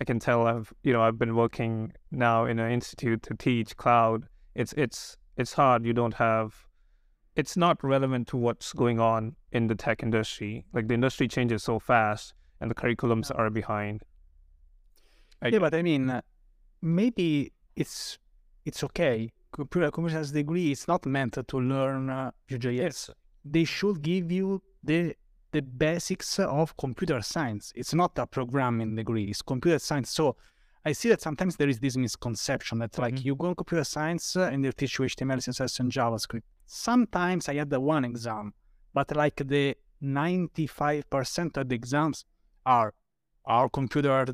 I can tell I've you know I've been working now in an institute to teach cloud. It's it's it's hard. You don't have. It's not relevant to what's going on in the tech industry. Like the industry changes so fast, and the curriculums are behind. I- yeah, but I mean, maybe it's it's okay. Computer computer science degree is not meant to learn uh, Vue.js. They should give you the the basics of computer science. It's not a programming degree; it's computer science. So I see that sometimes there is this misconception that like Mhm. you go in computer science uh, and they teach you HTML, CSS, and JavaScript. Sometimes I had the one exam, but like the ninety-five percent of the exams are our computer are,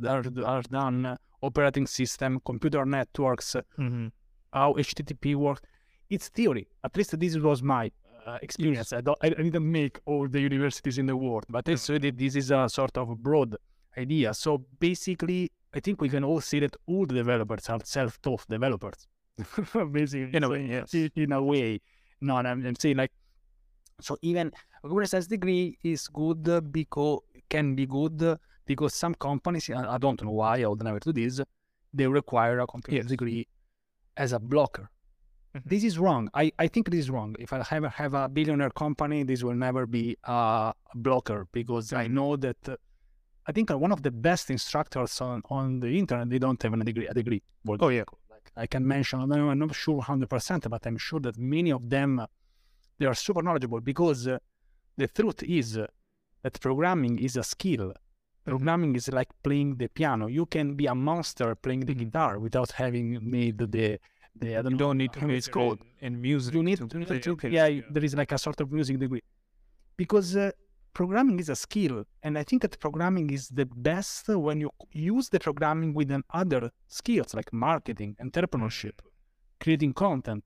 are, done, operating system, computer networks, Mm-hmm. how HTTP works. It's theory. At least this was my uh, experience. I, don't, I didn't make all the universities in the world, but I said that this is a sort of broad idea. So basically, I think we can all see that all the developers are self-taught developers. basically, In a so yes. In a way. No, I'm, I'm saying like, so even a science degree is good because can be good because some companies, I don't know why, I would never do this, they require a computer degree as a blocker. Mhm. This is wrong. I, I think this is wrong. If I ever have a billionaire company, this will never be a blocker because I know that uh, I think one of the best instructors on, on the internet, they don't have a degree. A degree. Oh yeah. I can mention, I don't know, I'm not sure 100%, but I'm sure that many of them, they are super knowledgeable because uh, the truth is that programming is a skill. Programming is like playing the piano. You can be a monster playing the Mhm. guitar without having made the, the I don't You know don't need to it's called. in, music. You need to to, to- piano, yeah, there is like a sort of music degree because uh, programming is a skill, and I think that programming is the best when you use the programming with an other skills like marketing, entrepreneurship, creating content.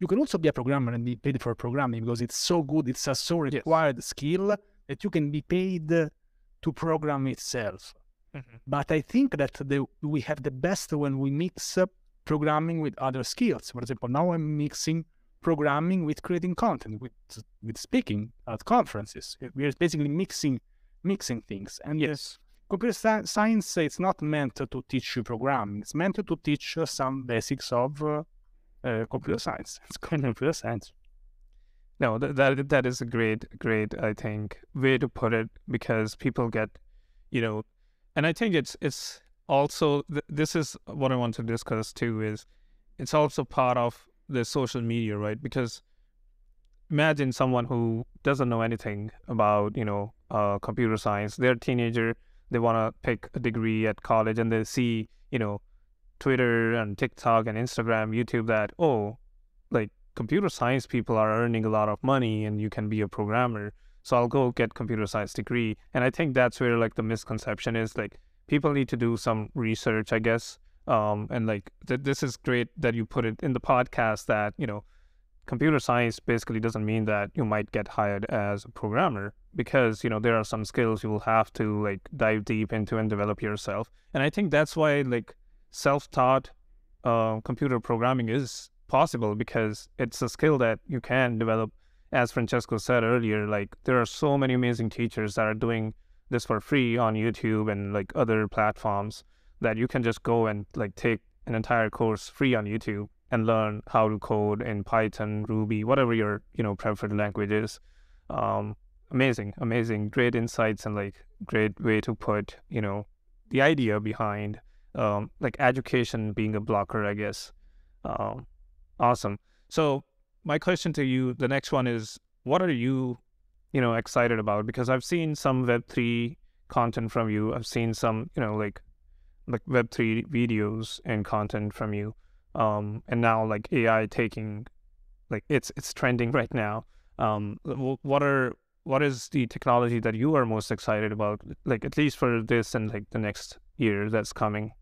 You can also be a programmer and be paid for programming because it's so good. It's a so Yes. required skill that you can be paid to program itself. Mhm. But I think that the, we have the best when we mix programming with other skills. For example, now I'm mixing programming with creating content, with with speaking at conferences. We are basically mixing mixing things. And Yes. computer sci- science it's not meant to teach you programming. It's meant to teach uh, some basics of uh, uh, computer science. It's called computer science. No, that, that that is a great, great, I think, way to put it because people get, you know, and I think it's it's also th- this is what I want to discuss too is it's also part of the social media, right? Because imagine someone who doesn't know anything about you know uh, computer science. They're a teenager. They want to pick a degree at college, and they see you know Twitter and TikTok and Instagram, YouTube that oh, like computer science people are earning a lot of money and you can be a programmer. So I'll go get computer science degree. And I think that's where like the misconception is like people need to do some research, I guess. Um, and like th- this is great that you put it in the podcast that, you know, computer science basically doesn't mean that you might get hired as a programmer because, you know, there are some skills you will have to like dive deep into and develop yourself. And I think that's why like self-taught uh, computer programming is possible because it's a skill that you can develop. As Francesco said earlier, like there are so many amazing teachers that are doing this for free on YouTube and like other platforms that you can just go and like take an entire course free on YouTube and learn how to code in Python, Ruby, whatever your you know preferred language is. Um, amazing, amazing, great insights and like great way to put you know the idea behind um, like education being a blocker, I guess. Um, awesome. So my question to you, the next one is, what are you, you know, excited about? Because I've seen some Web three content from you. I've seen some, you know, like like Web three videos and content from you. Um, and now like AI taking, like it's it's trending right now. Um, what are what is the technology that you are most excited about, like at least for this and like the next year that's coming?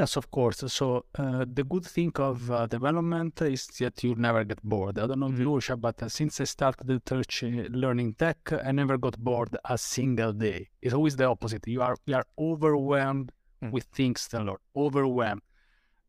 Yes, of course. So uh, the good thing of uh, development is that you never get bored. I don't know mm-hmm. Lucia, but uh, since I started the church uh, learning tech, I never got bored a single day. It's always the opposite. You are you are overwhelmed mm. with things to learn. Overwhelmed.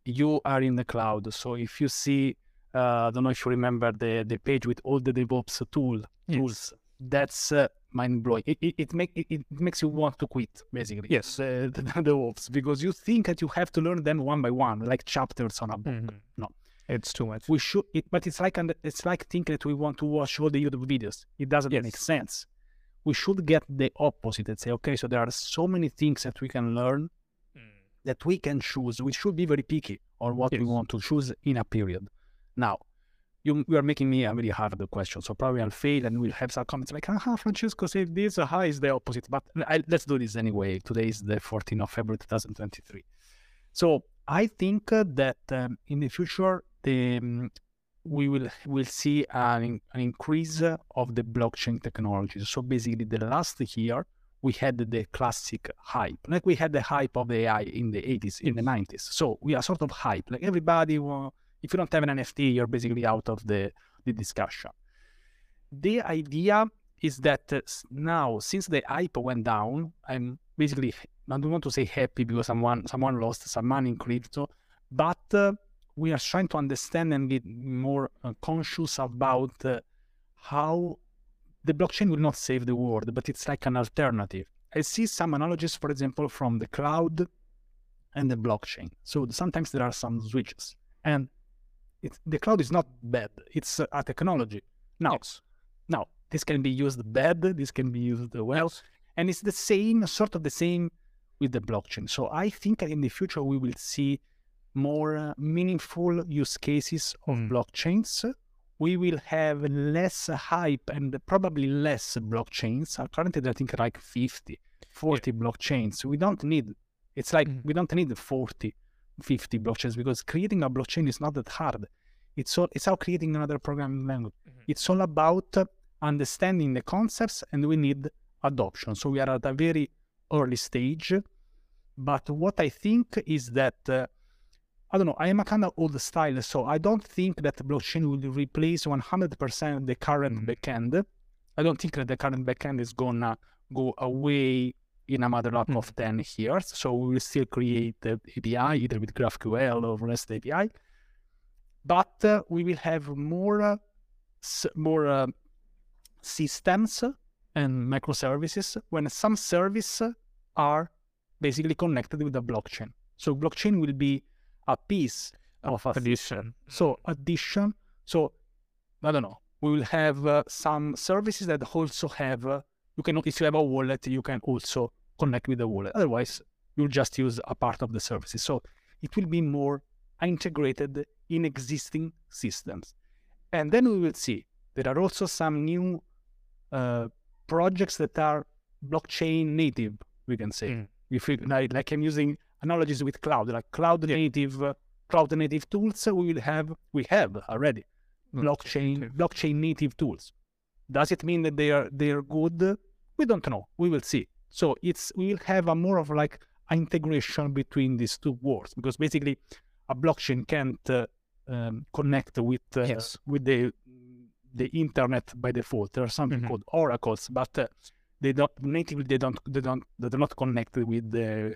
You are in the cloud. So if you see, uh, I don't know if you remember the the page with all the DevOps tool yes. tools. That's uh, mind blowing. It, it, it, make, it, it, makes you want to quit, basically. Yes. The, the, the, wolves, because you think that you have to learn them one by one, like chapters on a book. Mm-hmm. No. It's too much. We should, it, but it's like it's like thinking that we want to watch all the YouTube videos. It doesn't yes. make sense. We should get the opposite and say, okay, so there are so many things that we can learn mm. that we can choose. We should be very picky on what yes. we want to choose in a period. Now, you, you are making me a very hard question. So probably I'll fail and we'll have some comments like, ah, Francesco said this, uh, is the opposite. But I, let's do this anyway. Today is the 14th of February 2023. So I think uh, that um, in the future, the, um, we will will see an, an increase of the blockchain technologies. So basically, the last year, we had the classic hype. Like we had the hype of the AI in the 80s, in the 90s. So we are sort of hype. Like everybody if you don't have an NFT, you're basically out of the, the discussion. The idea is that uh, now, since the hype went down, I'm basically, I don't want to say happy because someone, someone lost some money in crypto, but uh, we are trying to understand and get more uh, conscious about uh, how the blockchain will not save the world, but it's like an alternative. I see some analogies, for example, from the cloud and the blockchain. So sometimes there are some switches. And it's, the cloud is not bad. It's a, a technology. Now, yes. now this can be used bad. This can be used well, and it's the same, sort of the same with the blockchain. So I think in the future we will see more uh, meaningful use cases of mm. blockchains. We will have less hype and probably less blockchains. Uh, currently, I think like 50, 40 yeah. blockchains. We don't need. It's like mm. we don't need 40 50 blockchains because creating a blockchain is not that hard. It's all it's how creating another programming language. Mm-hmm. It's all about understanding the concepts and we need adoption. So we are at a very early stage. But what I think is that uh, I don't know, I am a kind of old style, so I don't think that blockchain will replace 100% the current mm-hmm. backend. I don't think that the current backend is gonna go away in a matter of mm. 10 years. So we will still create the API either with GraphQL or REST API, but uh, we will have more uh, more uh, systems and microservices when some services are basically connected with the blockchain. So blockchain will be a piece of addition. So addition. So I don't know. We will have uh, some services that also have. Uh, you can if you have a wallet, you can also connect with the wallet. Otherwise, you'll just use a part of the services. So it will be more integrated in existing systems. And then we will see there are also some new uh, projects that are blockchain native, we can say. Mm. If we, like, like, I'm using analogies with cloud, like cloud native, uh, cloud native tools, we will have, we have already blockchain, blockchain native tools. Does it mean that they are they are good? We don't know. We will see. So it's we'll have a more of like integration between these two worlds because basically a blockchain can't uh, um, connect with uh, yes. with the the internet by default. There are something mm-hmm. called oracles, but uh, they don't natively they don't they don't they're not connected with the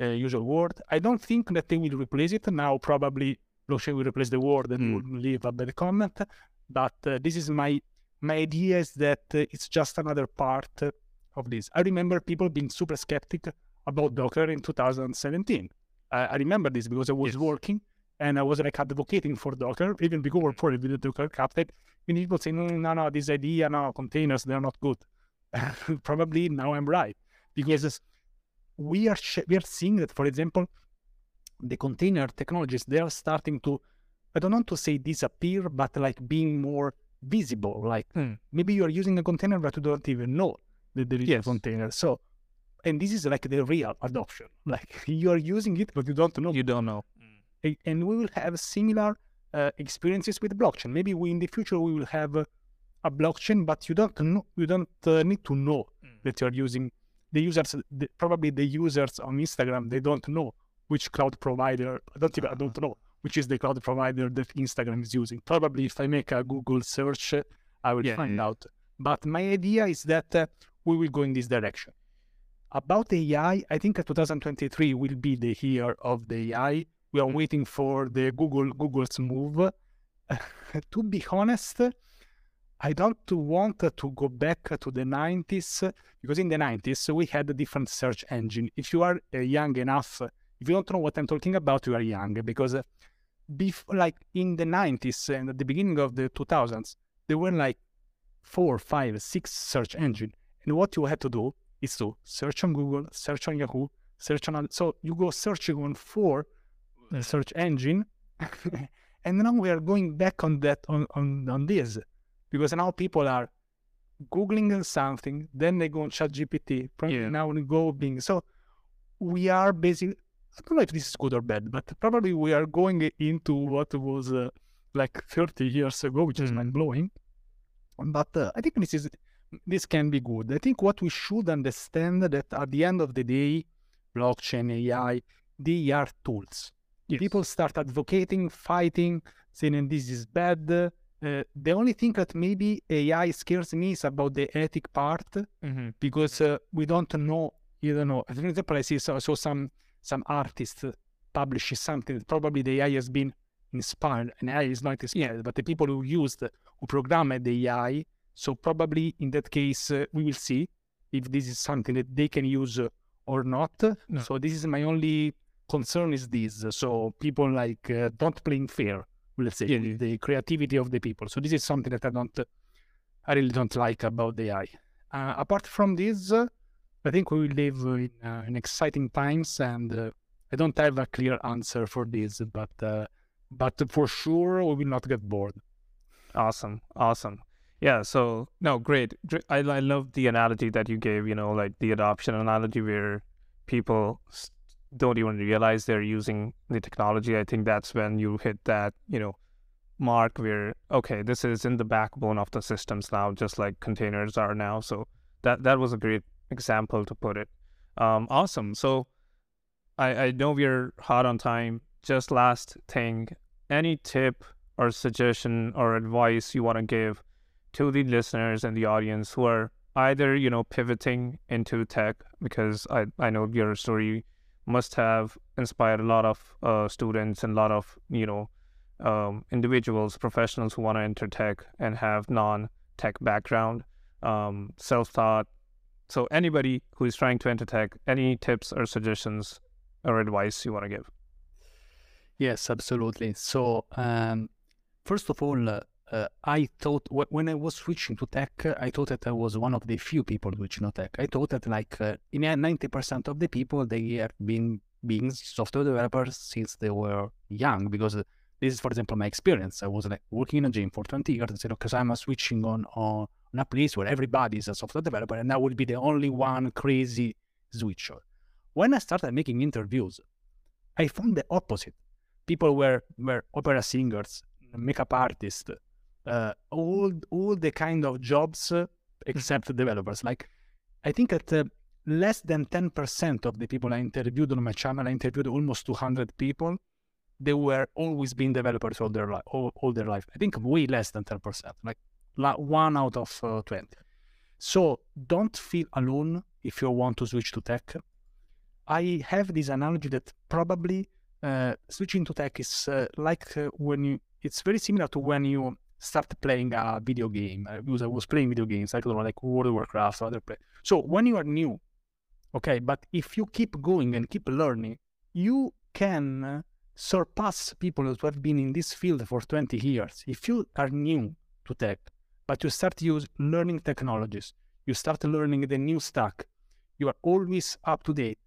uh, usual world. I don't think that they will replace it now. Probably blockchain will replace the world and Mm. will leave a bad comment. But uh, this is my my idea is that uh, it's just another part of this. I remember people being super skeptic about Docker in 2017. I, I remember this because I was Yes. working and I was like advocating for Docker, even before for the Docker Captain. And people say, no, no, no, this idea, no, containers, they're not good. Probably now I'm right because we are sh- we are seeing that, for example, the container technologies they are starting to, I don't want to say disappear, but like being more visible. Like Hmm. maybe you are using a container but you don't even know there is Yes. container. So, and this is like the real adoption. Like you are using it but you don't know You don't know. a- and we will have similar uh, experiences with blockchain. Maybe we in the future we will have uh, a blockchain, but you don't know, you don't uh, need to know Mm. that you are using the users. The, probably the users on Instagram they don't know which cloud provider. I don't even I don't know which is the cloud provider that Instagram is using. Probably if I make a Google search, I will Yeah, find yeah. out. But my idea is that uh, we will go in this direction. About AI, I think uh, 2023 will be the year of the AI. We are waiting for the Google Google's move. to be honest, I don't want to go back to the 90s because in the 90s we had a different search engine. If you are uh, young enough, if you don't know what I'm talking about, you are young because uh, bef- like in the 90s and at the beginning of the 2000s, there were like four, five, six search engine. And what you had to do is to search on Google, search on Yahoo, search on. So you go searching on four search engine, and now we are going back on that on on, on this because now people are googling something, then they go on ChatGPT, Yeah. now we go Bing. So we are basically. I don't know if this is good or bad, but probably we are going into what was uh, like 30 years ago, which is Mm. mind blowing. But uh, I think this is this can be good. I think what we should understand that at the end of the day, blockchain, AI, they are tools. Yes. People start advocating, fighting, saying this is bad. Uh, the only thing that maybe AI scares me is about the ethic part Mm-hmm. because uh, we don't know. You don't know. For example, I see so, so some some artist uh, publishes something. that Probably the AI has been inspired, and AI is not inspired, but the people who used who programmed the AI. So probably in that case, uh, we will see if this is something that they can use uh, or not. No. So this is my only concern is this. So people like uh, don't playing fair. Let's say Yeah, yeah. the creativity of the people. So this is something that I don't, I really don't like about the AI. Uh, apart from this, uh, I think we live in, uh, in exciting times, and uh, I don't have a clear answer for this, but uh, but for sure we will not get bored. Awesome. Awesome. Yeah. So, no, great. I, I love the analogy that you gave, you know, like the adoption analogy where people don't even realize they're using the technology. I think that's when you hit that, you know, mark where, okay, this is in the backbone of the systems now, just like containers are now. So, that, that was a great example to put it. Um, awesome. So, I, I know we're hot on time. Just last thing, any tip or suggestion or advice you want to give to the listeners and the audience who are either you know pivoting into tech because I I know your story must have inspired a lot of uh, students and a lot of you know um, individuals professionals who want to enter tech and have non tech background. Um, self taught so anybody who is trying to enter tech any tips or suggestions or advice you want to give? Yes, absolutely. So, um, first of all, uh, uh, I thought wh- when I was switching to tech, I thought that I was one of the few people switching to tech. I thought that like uh, in ninety percent of the people they have been being software developers since they were young. Because uh, this is, for example, my experience. I was like working in a gym for twenty years. I said, because I'm switching on on on a place where everybody is a software developer, and I will be the only one crazy switcher. When I started making interviews, I found the opposite people were were opera singers, makeup artists, uh, all all the kind of jobs uh, except developers. Like I think that uh, less than ten percent of the people I interviewed on my channel, I interviewed almost two hundred people. They were always been developers all their life, all, all their life. I think way less than ten percent, like la- one out of uh, twenty. So don't feel alone if you want to switch to tech. I have this analogy that probably uh, switching to tech is uh, like uh, when you. It's very similar to when you start playing a video game. Uh, because I was playing video games, I don't know, like World of Warcraft or other play. So when you are new, okay, but if you keep going and keep learning, you can surpass people who have been in this field for 20 years. If you are new to tech, but you start use learning technologies, you start learning the new stack, you are always up to date,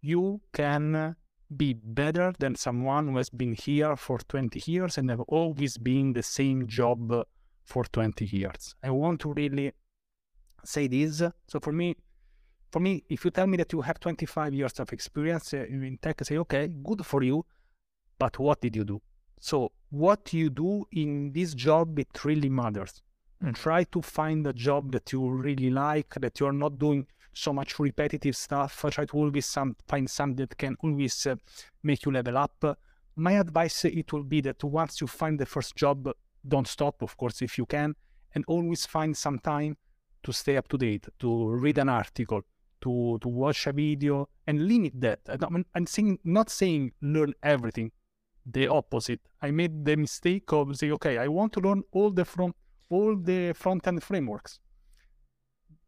you can be better than someone who has been here for 20 years and have always been the same job for 20 years. I want to really say this. So for me, for me, if you tell me that you have 25 years of experience uh, in tech, I say, okay, good for you. But what did you do? So what you do in this job, it really matters. And try to find a job that you really like, that you're not doing so much repetitive stuff. Try to always some, find something that can always uh, make you level up. My advice it will be that once you find the first job, don't stop, of course, if you can, and always find some time to stay up to date, to read an article, to to watch a video, and limit that. I'm, saying not saying learn everything. The opposite. I made the mistake of saying, okay, I want to learn all the front all the front end frameworks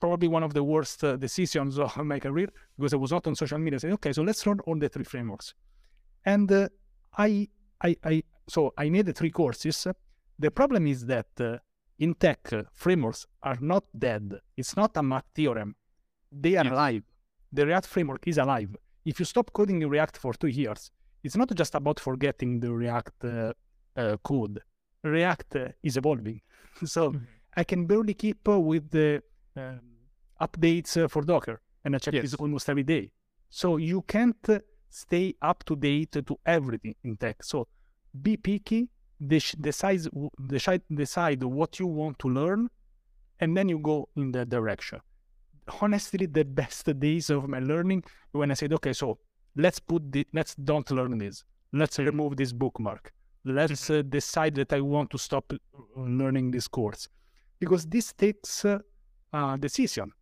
probably one of the worst uh, decisions of my career because I was not on social media. I said, okay, so let's learn all the three frameworks. And uh, I, I, I, so I made the three courses. The problem is that uh, in tech, uh, frameworks are not dead. It's not a math theorem. They are yes. alive. The React framework is alive. If you stop coding in React for two years, it's not just about forgetting the React uh, uh, code. React is evolving. so mm-hmm. I can barely keep with the um, updates uh, for Docker, and I check yes. this almost every day. So you can't stay up to date to everything in tech. So be picky, decide, decide, decide what you want to learn, and then you go in that direction. Honestly, the best days of my learning when I said, okay, so let's put the, let's don't learn this. Let's remove this bookmark. Let's mm-hmm. uh, decide that I want to stop learning this course because this takes uh, uh, decision.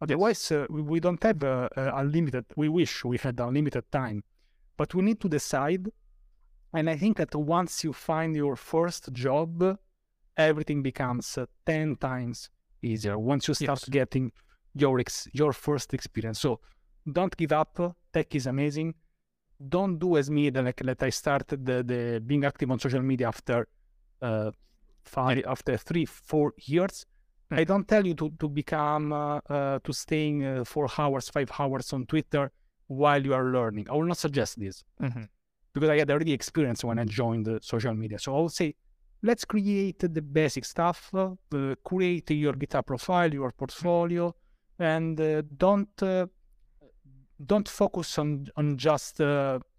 Otherwise, uh, we, we, don't have uh, unlimited. We wish we had unlimited time, but we need to decide. And I think that once you find your first job, everything becomes uh, ten times easier. Once you start yes. getting your ex- your first experience, so don't give up. Tech is amazing. Don't do as me like that. I started the, the being active on social media after uh, five, after three, four years I don't tell you to to become uh, uh, to staying uh, four hours, five hours on Twitter while you are learning. I will not suggest this mm-hmm. because I had already experience when I joined the social media. So I will say, let's create the basic stuff. Uh, create your GitHub profile, your portfolio, and uh, don't uh, don't focus on on just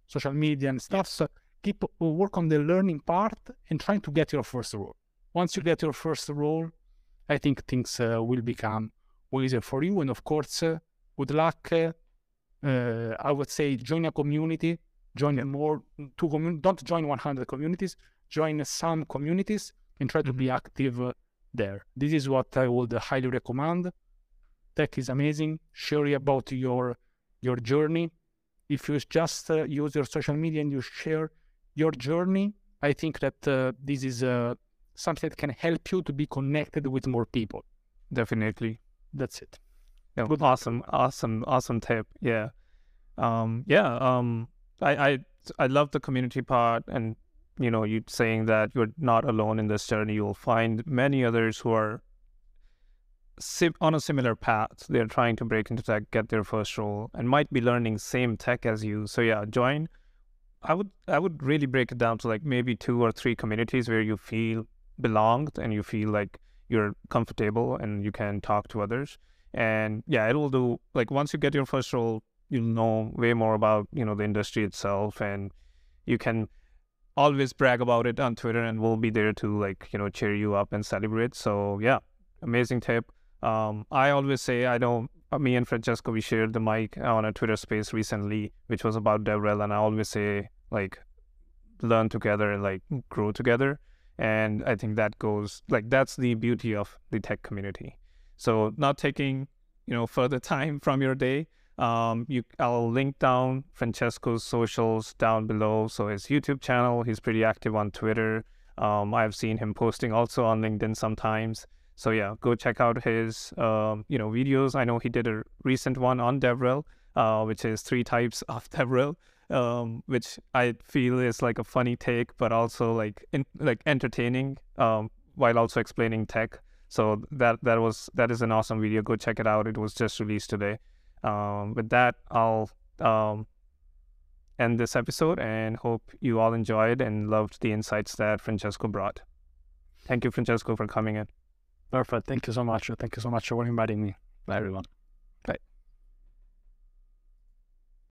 social media and stuff. So keep work on the learning part and trying to get your first role. Once you get your first role I think things uh, will become easier for you. And of course, uh, good luck. Uh, I would say join a community, join more two commun- Don't join 100 communities, join some communities and try to mm-hmm. be active there. This is what I would highly recommend. Tech is amazing. Share about your your journey. If you just uh, use your social media and you share your journey, I think that uh, this is uh, something that can help you to be connected with more people. Definitely. That's it. Yeah, Good. awesome, awesome, awesome tip. Yeah. Um, yeah. Um, I, I, I love the community part and, you know, you saying that you're not alone in this journey. You'll find many others who are sim- on a similar path. They're trying to break into tech, get their first role, and might be learning same tech as you. So yeah, join. I would I would really break it down to like maybe two or three communities where you feel belonged and you feel like you're comfortable and you can talk to others. And yeah, it will do like once you get your first role, you'll know way more about, you know, the industry itself and you can always brag about it on Twitter and we'll be there to like, you know, cheer you up and celebrate. So yeah, amazing tip. Um, I always say I know uh, me and Francesco we shared the mic on a Twitter space recently, which was about DevRel, and I always say like learn together and like grow together. And I think that goes like that's the beauty of the tech community. So not taking, you know, further time from your day, Um, you, I'll link down Francesco's socials down below. So his YouTube channel, he's pretty active on Twitter. Um, I've seen him posting also on LinkedIn sometimes. So yeah, go check out his um, you know videos. I know he did a recent one on DevRel, uh, which is three types of DevRel, um, which I feel is like a funny take, but also like in, like entertaining um, while also explaining tech. So that that was that is an awesome video. Go check it out. It was just released today. Um, with that, I'll um, end this episode and hope you all enjoyed and loved the insights that Francesco brought. Thank you, Francesco, for coming in. Perfect. Thank you so much. Thank you so much for inviting me. Bye, everyone.